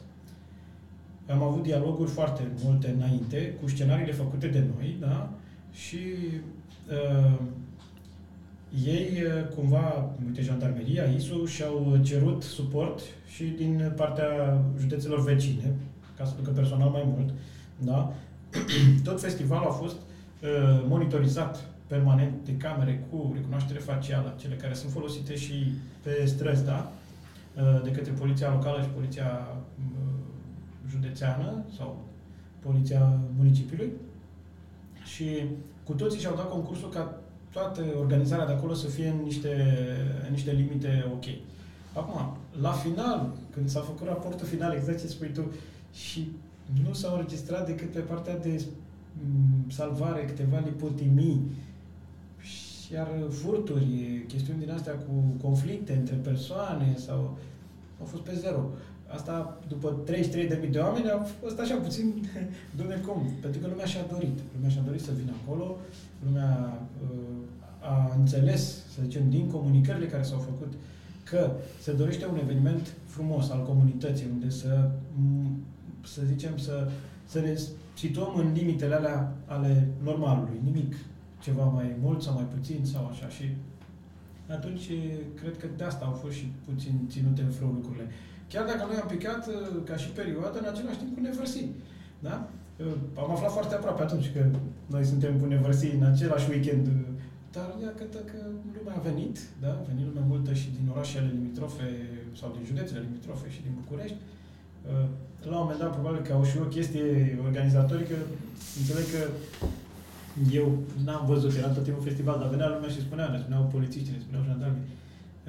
Am avut dialoguri foarte multe înainte cu scenariile făcute de noi, da? Și uh, ei, uh, cumva, uite, jandarmeria, ISU, și-au cerut suport și din partea județelor vecine, ca să ducă personal mai mult, da? Tot festivalul a fost uh, monitorizat permanent de camere cu recunoaștere facială, cele care sunt folosite și pe străzi, da? Uh, de către poliția locală și poliția uh, județeană sau poliția municipiului și cu toții și-au dat concursul ca toată organizarea de acolo să fie în niște, în niște limite ok. Acum, la final, când s-a făcut raportul final, exact ce spui tu, și nu s-au înregistrat decât pe partea de mm, salvare câteva lipotimii, iar furturi, chestiuni din astea cu conflicte între persoane sau au fost pe zero. Asta, după 33.000 de oameni, a fost așa puțin, dumne cum, pentru că lumea și-a dorit. Lumea și-a dorit să vină acolo, lumea uh, a înțeles, să zicem, din comunicările care s-au făcut că se dorește un eveniment frumos al comunității, unde să, să zicem, să, să ne situăm în limitele alea ale normalului, nimic ceva mai mult sau mai puțin sau așa și atunci cred că de asta au fost și puțin ținute în frâu lucrurile. Chiar dacă noi am picat ca și perioadă în același timp cu nevărsi. Da? Am aflat foarte aproape atunci că noi suntem cu nevărsi în același weekend dar iată că lumea a venit, da? a venit lumea multă și din orașele limitrofe sau din județele limitrofe și din București. Uh, la un moment dat, probabil că au și o chestie organizatorică. Înțeleg că eu n-am văzut, era tot timpul festival, dar venea lumea și spunea, ne spuneau polițiști, ne spuneau jandarmii.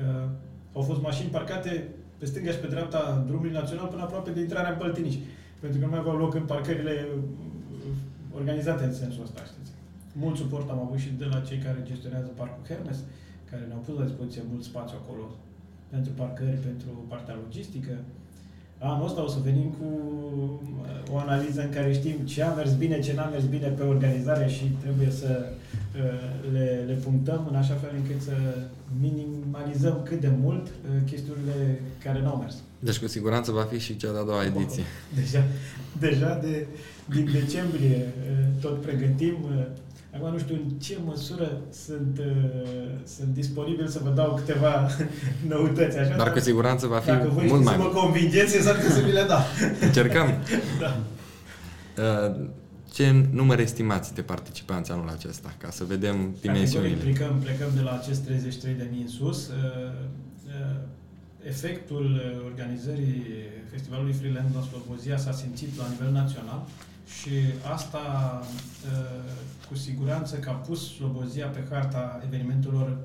Uh, au fost mașini parcate pe stânga și pe dreapta drumului național până aproape de intrarea în Păltiniș. Pentru că nu mai aveau loc în parcările organizate în sensul ăsta, știți mult suport am avut și de la cei care gestionează Parcul Hermes, care ne-au pus la dispoziție mult spațiu acolo pentru parcări, pentru partea logistică. Anul ăsta o să venim cu uh, o analiză în care știm ce a mers bine, ce n-a mers bine pe organizare și trebuie să uh, le, le punctăm în așa fel încât să minimalizăm cât de mult uh, chestiunile care n-au mers. Deci cu siguranță va fi și cea de-a doua ediție. Deja, deja de, din decembrie tot pregătim Acum nu știu în ce măsură sunt, uh, sunt disponibil să vă dau câteva noutăți. Așa, dar cu siguranță va fi dacă voi mult mai să mă convingeți, exact că să vi le dau. Încercăm. da. Uh, ce număr estimați de participanți anul acesta, ca să vedem dimensiunile? Plecăm, plecăm de la acest 33 de mii în sus. Uh, uh, efectul organizării Festivalului Freeland la Slobozia s-a simțit la nivel național și asta cu siguranță că a pus Slobozia pe harta evenimentelor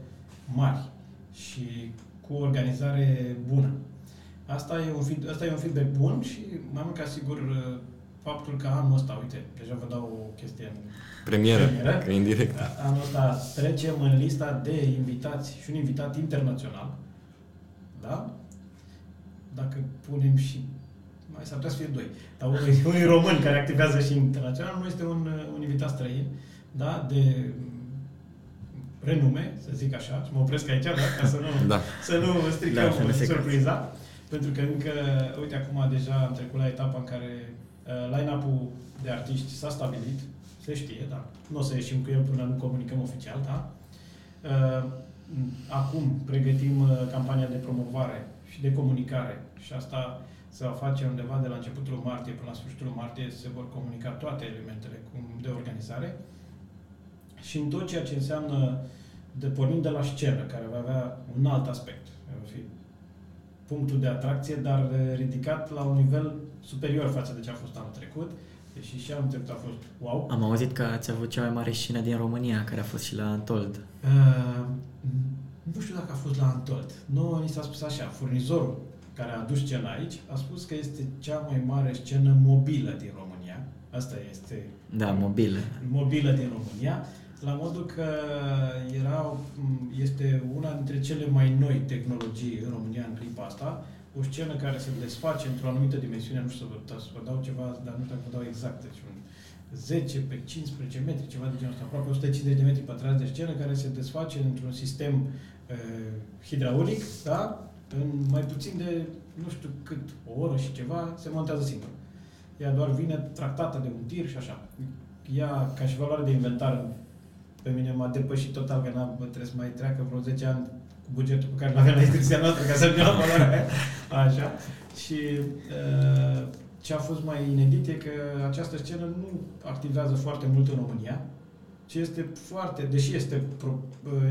mari și cu organizare bună. Asta e un, asta e un feedback bun și mai mult ca sigur faptul că anul ăsta, uite, deja vă dau o chestie în premieră, premieră că indirect. Anul ăsta trecem în lista de invitați și un invitat internațional. Da? Dacă punem și mai s-ar putea să fie doi. Dar unul, unul român care activează și internațional, nu este un, un invitat străin, da, de renume, să zic așa, și mă opresc aici, da, ca să nu, da. să nu stricăm da, surpriza. Pentru că încă, uite, acum deja am trecut la etapa în care uh, line-up-ul de artiști s-a stabilit, se știe, da. Nu o să ieșim cu el până nu comunicăm oficial, da. Uh, acum pregătim uh, campania de promovare și de comunicare și asta se va face undeva de la începutul martie până la sfârșitul martie, se vor comunica toate elementele de organizare și în tot ceea ce înseamnă de pornind de la scenă, care va avea un alt aspect. Va fi punctul de atracție, dar ridicat la un nivel superior față de ce a fost anul trecut. Deși și anul trecut a fost wow. Am auzit că ați avut cea mai mare scenă din România, care a fost și la Antold. Uh, nu știu dacă a fost la Antold. Nu, ni s-a spus așa, furnizorul care a adus scena aici, a spus că este cea mai mare scenă mobilă din România. Asta este... Da, mobilă. Mobilă din România, la modul că era, este una dintre cele mai noi tehnologii în România în clipa asta, o scenă care se desface într-o anumită dimensiune, nu știu să vă, să vă dau ceva, dar nu știu să vă dau exact, deci un 10 pe 15 metri, ceva de genul ăsta, aproape 150 de metri pătrați de scenă care se desface într-un sistem uh, hidraulic, da? În mai puțin de, nu știu cât, o oră și ceva, se montează singur. Ea doar vine tractată de un tir și așa. Ea, ca și valoare de inventar, pe mine m-a depășit total, că n-am, trebuie să mai treacă vreo 10 ani cu bugetul pe care l-aveam la instituția noastră ca să vină la valoarea aia. Așa. Și uh, ce a fost mai inedit e că această scenă nu activează foarte mult în România, ci este foarte, deși este, pro,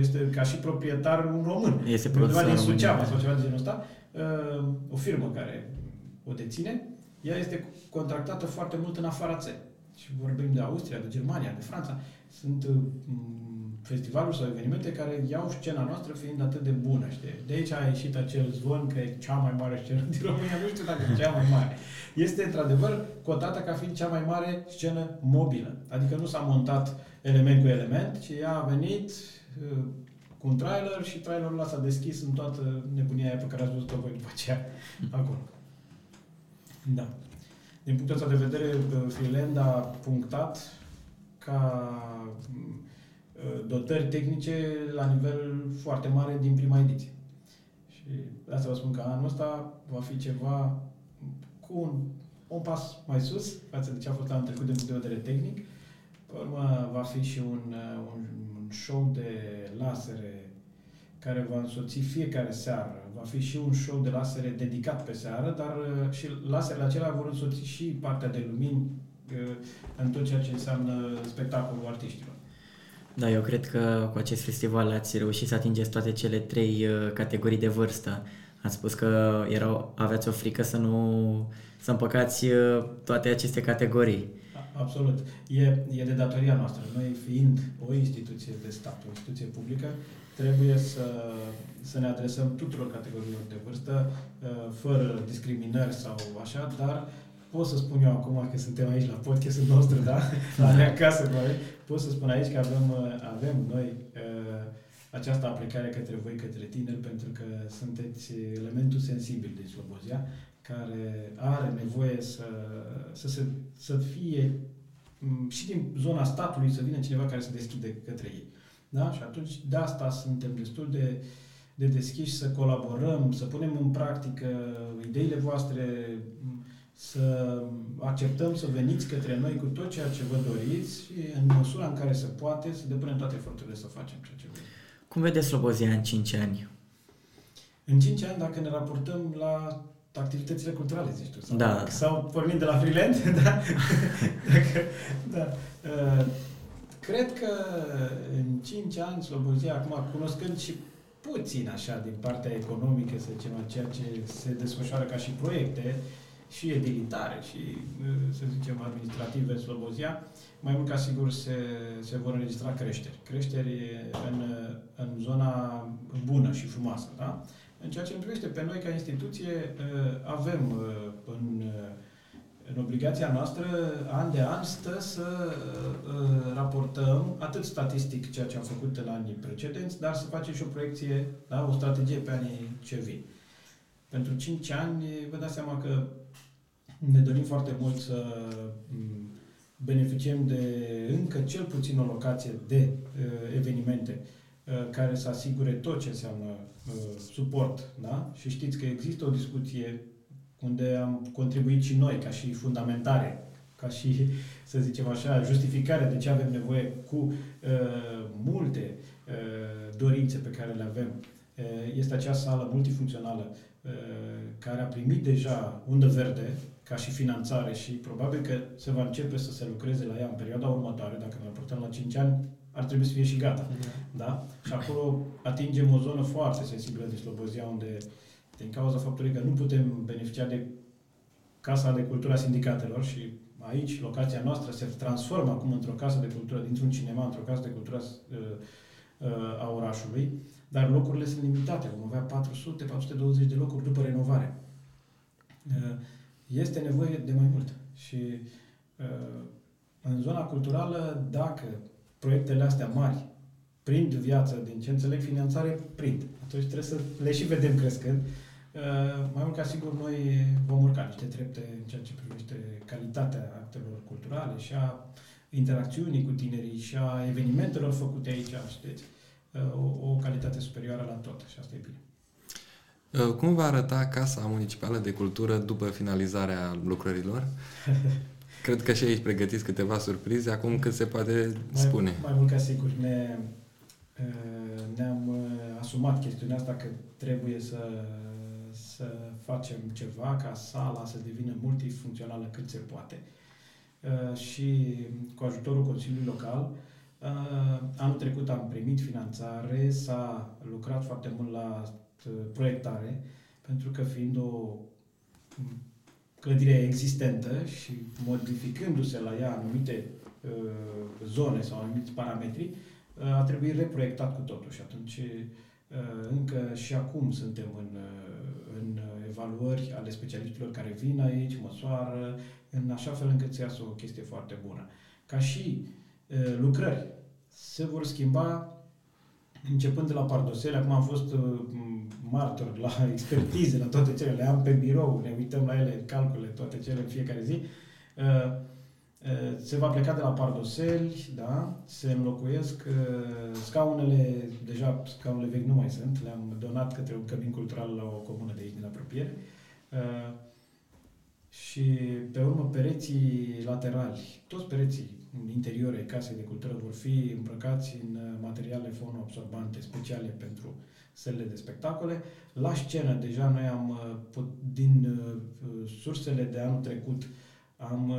este ca și proprietar un român. Este undeva din Suceava sau ceva de genul ăsta, uh, o firmă care o deține, ea este contractată foarte mult în afara țării. Și vorbim de Austria, de Germania, de Franța. Sunt uh, festivaluri sau evenimente care iau scena noastră fiind atât de bună. Știi? De aici a ieșit acel zvon că e cea mai mare scenă din România. Nu știu dacă e cea mai mare. Este într-adevăr cotată ca fiind cea mai mare scenă mobilă. Adică nu s-a montat element cu element, ci ea a venit uh, cu un trailer și trailerul ăla s-a deschis în toată nebunia aia pe care ați văzut-o voi după aceea acolo. Da. Din punctul ăsta de vedere, uh, Finland a punctat ca uh, dotări tehnice la nivel foarte mare din prima ediție. Și asta vă spun că anul ăsta va fi ceva cu un, un pas mai sus față de ce a fost anul trecut din punct de vedere tehnic. Pe urmă va fi și un, un, un show de lasere care va însoți fiecare seară. Va fi și un show de lasere dedicat pe seară, dar uh, și laserele acelea vor însoți și partea de lumini uh, în tot ceea ce înseamnă spectacolul artiștilor. Da, eu cred că cu acest festival ați reușit să atingeți toate cele trei uh, categorii de vârstă. Ați spus că erau, aveați o frică să nu să împăcați toate aceste categorii. Absolut. E, e de datoria noastră. Noi fiind o instituție de stat, o instituție publică, trebuie să, să ne adresăm tuturor categoriilor de vârstă, uh, fără discriminări sau așa, dar pot să spun eu acum că suntem aici la podcastul nostru, da? La mea acasă, noi, pot să spun aici că avem, uh, avem noi uh, această aplicare către voi, către tineri, pentru că sunteți elementul sensibil din Slobozia, care are nevoie să, să, se, să fie mm, și din zona statului să vină cineva care să deschide către ei. Da? Și atunci de asta suntem destul de, de deschiși să colaborăm, să punem în practică ideile voastre, să acceptăm să veniți către noi cu tot ceea ce vă doriți și în măsura în care se poate să depunem toate eforturile să facem ceea ce vrem. Cum vedeți Slobozia în 5 ani? În 5 ani, dacă ne raportăm la activitățile culturale, zici tu, sau, da. sau pornind de la freelance, da? dacă, da. Uh, Cred că în 5 ani Slobozia, acum cunoscând și puțin așa din partea economică, să zicem, ceea ce se desfășoară ca și proiecte, și edilitare și, să zicem, administrative Slobozia, mai mult ca sigur se, se vor înregistra creșteri. Creșteri în, în zona bună și frumoasă. Da? În ceea ce îmi privește pe noi ca instituție, avem în în obligația noastră, an de an, stă să uh, raportăm atât statistic ceea ce am făcut în anii precedenți, dar să facem și o proiecție, da, o strategie pe anii ce vin. Pentru 5 ani, vă dați seama că ne dorim foarte mult să mm, beneficiem de încă cel puțin o locație de uh, evenimente uh, care să asigure tot ce înseamnă uh, suport. Da? Și știți că există o discuție unde am contribuit și noi ca și fundamentare, ca și, să zicem așa, justificare de ce avem nevoie cu uh, multe uh, dorințe pe care le avem. Uh, este acea sală multifuncțională uh, care a primit deja undă verde ca și finanțare și probabil că se va începe să se lucreze la ea în perioada următoare, dacă ne raportăm la 5 ani, ar trebui să fie și gata. Da? da? Și acolo atingem o zonă foarte sensibilă de Slobozia, unde uh, din cauza faptului că nu putem beneficia de Casa de Cultură a Sindicatelor și aici locația noastră se transformă acum într-o casă de cultură, dintr-un cinema într-o casă de cultură uh, uh, a orașului, dar locurile sunt limitate. Vom avea 400-420 de locuri după renovare. Uh, este nevoie de mai mult. Și în zona culturală, dacă proiectele astea mari prind viață, din ce înțeleg, finanțare prind. Atunci trebuie să le și vedem crescând. Uh, mai mult ca sigur, noi vom urca niște trepte în ceea ce privește calitatea actelor culturale și a interacțiunii cu tinerii și a evenimentelor făcute aici, știți, uh, o, o calitate superioară la tot și asta e bine. Uh, cum va arăta Casa Municipală de Cultură după finalizarea lucrărilor? Cred că și aici pregătiți câteva surprize, acum cât se poate spune. Mai, mai mult ca sigur, ne, ne-am asumat chestiunea asta că trebuie să să facem ceva ca sala să devină multifuncțională cât se poate. Uh, și cu ajutorul Consiliului Local, uh, anul trecut am primit finanțare, s-a lucrat foarte mult la uh, proiectare, pentru că fiind o clădire existentă și modificându-se la ea anumite zone sau anumiți parametri, a trebuit reproiectat cu totul și atunci încă și acum suntem în în evaluări ale specialiștilor care vin aici, măsoară, în așa fel încât să iasă o chestie foarte bună. Ca și uh, lucrări se vor schimba începând de la pardosele, acum am fost uh, martor la expertize, la toate cele, le am pe birou, ne uităm la ele, calcule, toate cele în fiecare zi. Uh, Se va pleca de la pardoseli, da? se înlocuiesc scaunele, deja scaunele vechi nu mai sunt, le-am donat către un cămin cultural la o comună de aici din apropiere. Și pe urmă pereții laterali, toți pereții interior ai casei de cultură vor fi îmbrăcați în materiale fonoabsorbante speciale pentru sălile de spectacole. La scenă, deja noi am, din sursele de anul trecut, am uh,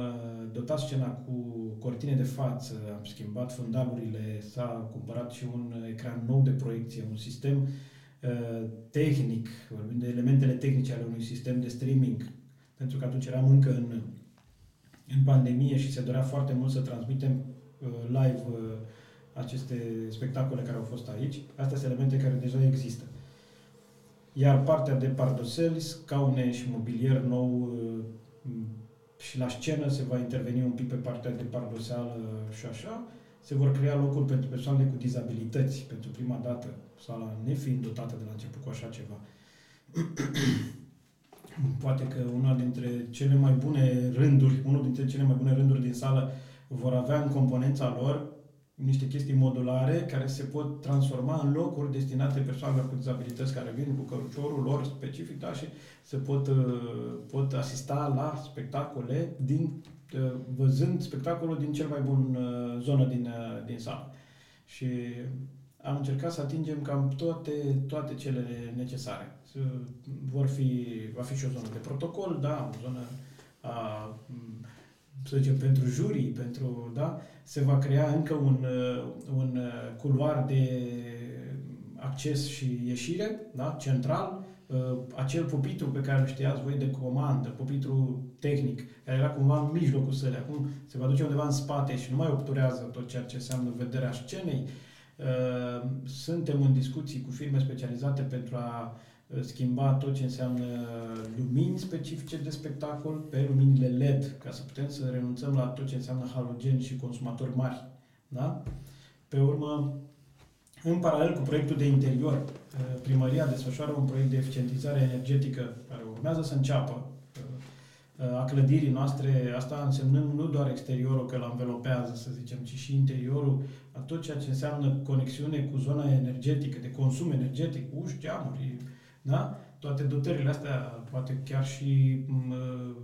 dotat scena cu cortine de față, am schimbat fundalurile, s-a cumpărat și un ecran nou de proiecție, un sistem uh, tehnic, vorbim de elementele tehnice ale unui sistem de streaming, pentru că atunci eram încă în, în pandemie și se dorea foarte mult să transmitem uh, live uh, aceste spectacole care au fost aici. Astea sunt elemente care deja există. Iar partea de pardoseli, scaune și mobilier nou uh, și la scenă se va interveni un pic pe partea de pardoseală și așa. Se vor crea locuri pentru persoanele cu dizabilități pentru prima dată, sala nefiind dotată de la început cu așa ceva. Poate că una dintre cele mai bune rânduri, unul dintre cele mai bune rânduri din sală vor avea în componența lor niște chestii modulare care se pot transforma în locuri destinate persoanelor cu dizabilități care vin cu căruciorul lor specific da, și se pot, uh, pot asista la spectacole din, uh, văzând spectacolul din cel mai bun uh, zonă din, din sală. Și am încercat să atingem cam toate, toate cele necesare. Vor fi, va fi și o zonă de protocol, da, o zonă a, să zicem, pentru jurii, pentru, da, se va crea încă un, uh, un uh, culoar de acces și ieșire, da, central, uh, acel pupitru pe care îl știați voi de comandă, pupitru tehnic, care era cumva în mijlocul sălii, acum se va duce undeva în spate și nu mai obturează tot ceea ce înseamnă vederea scenei. Suntem în discuții cu firme specializate pentru a schimba tot ce înseamnă lumini specifice de spectacol pe luminile LED, ca să putem să renunțăm la tot ce înseamnă halogen și consumatori mari. Da? Pe urmă, în paralel cu proiectul de interior, uh, primăria desfășoară un proiect de eficientizare energetică care urmează să înceapă uh, uh, a clădirii noastre, asta însemnând nu doar exteriorul că îl învelopează, să zicem, ci și interiorul, a tot ceea ce înseamnă conexiune cu zona energetică, de consum energetic, uși, geamuri, da? Toate dotările astea, poate chiar și,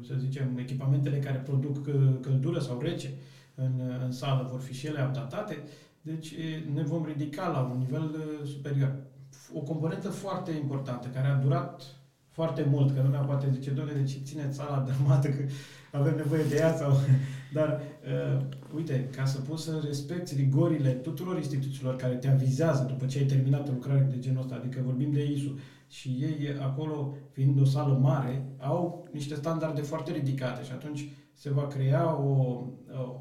să zicem, echipamentele care produc căldură sau rece în, în sală vor fi și ele updatate, deci ne vom ridica la un nivel superior. O componentă foarte importantă, care a durat foarte mult, că lumea poate zice, doamne, de ce țineți sala dărmată, că avem nevoie de ea sau... Dar, uh, uite, ca să poți să respecti rigorile tuturor instituțiilor care te avizează după ce ai terminat o lucrare de genul ăsta, adică vorbim de ISU, și ei acolo, fiind o sală mare, au niște standarde foarte ridicate și atunci se va crea o,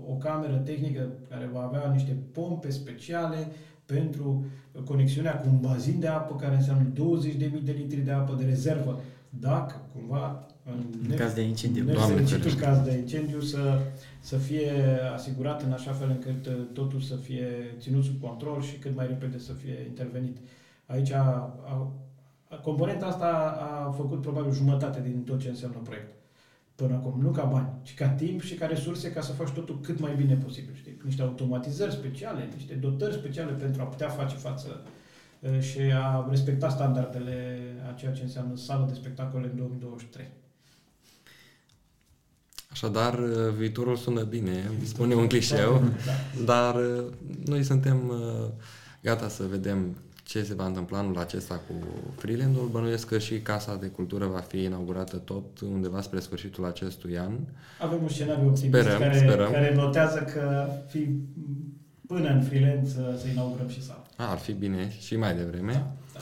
o cameră tehnică care va avea niște pompe speciale pentru conexiunea cu un bazin de apă care înseamnă 20.000 de litri de apă de rezervă. Dacă cumva în, în caz de incendiu, în caz de incendiu să, să fie asigurat în așa fel încât uh, totul să fie ținut sub control și cât mai repede să fie intervenit. Aici a, a, componenta asta a făcut probabil jumătate din tot ce înseamnă proiect. Până acum, nu ca bani, ci ca timp și ca resurse ca să faci totul cât mai bine posibil. Știi? Niște automatizări speciale, niște dotări speciale pentru a putea face față și a respecta standardele a ceea ce înseamnă sală de spectacole în 2023. Așadar, viitorul sună bine, spune un clișeu, da. dar noi suntem gata să vedem ce se va întâmpla anul acesta cu Freeland-ul. Bănuiesc că și Casa de Cultură va fi inaugurată tot undeva spre sfârșitul acestui an. Avem un scenariu optimist sperăm, care, sperăm. care notează că fi până în Freeland să, să inaugurăm și sala. ar fi bine și mai devreme. Da,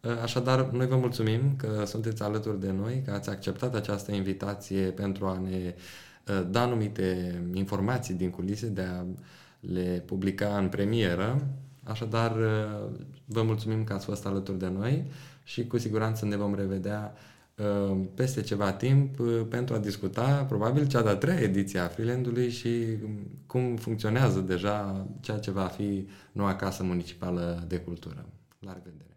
da. Așadar, noi vă mulțumim că sunteți alături de noi, că ați acceptat această invitație pentru a ne uh, da anumite informații din culise, de a le publica în premieră Așadar, vă mulțumim că ați fost alături de noi și cu siguranță ne vom revedea uh, peste ceva timp uh, pentru a discuta probabil cea de-a treia ediție a Freelandului și cum funcționează deja ceea ce va fi noua casă municipală de cultură. La revedere!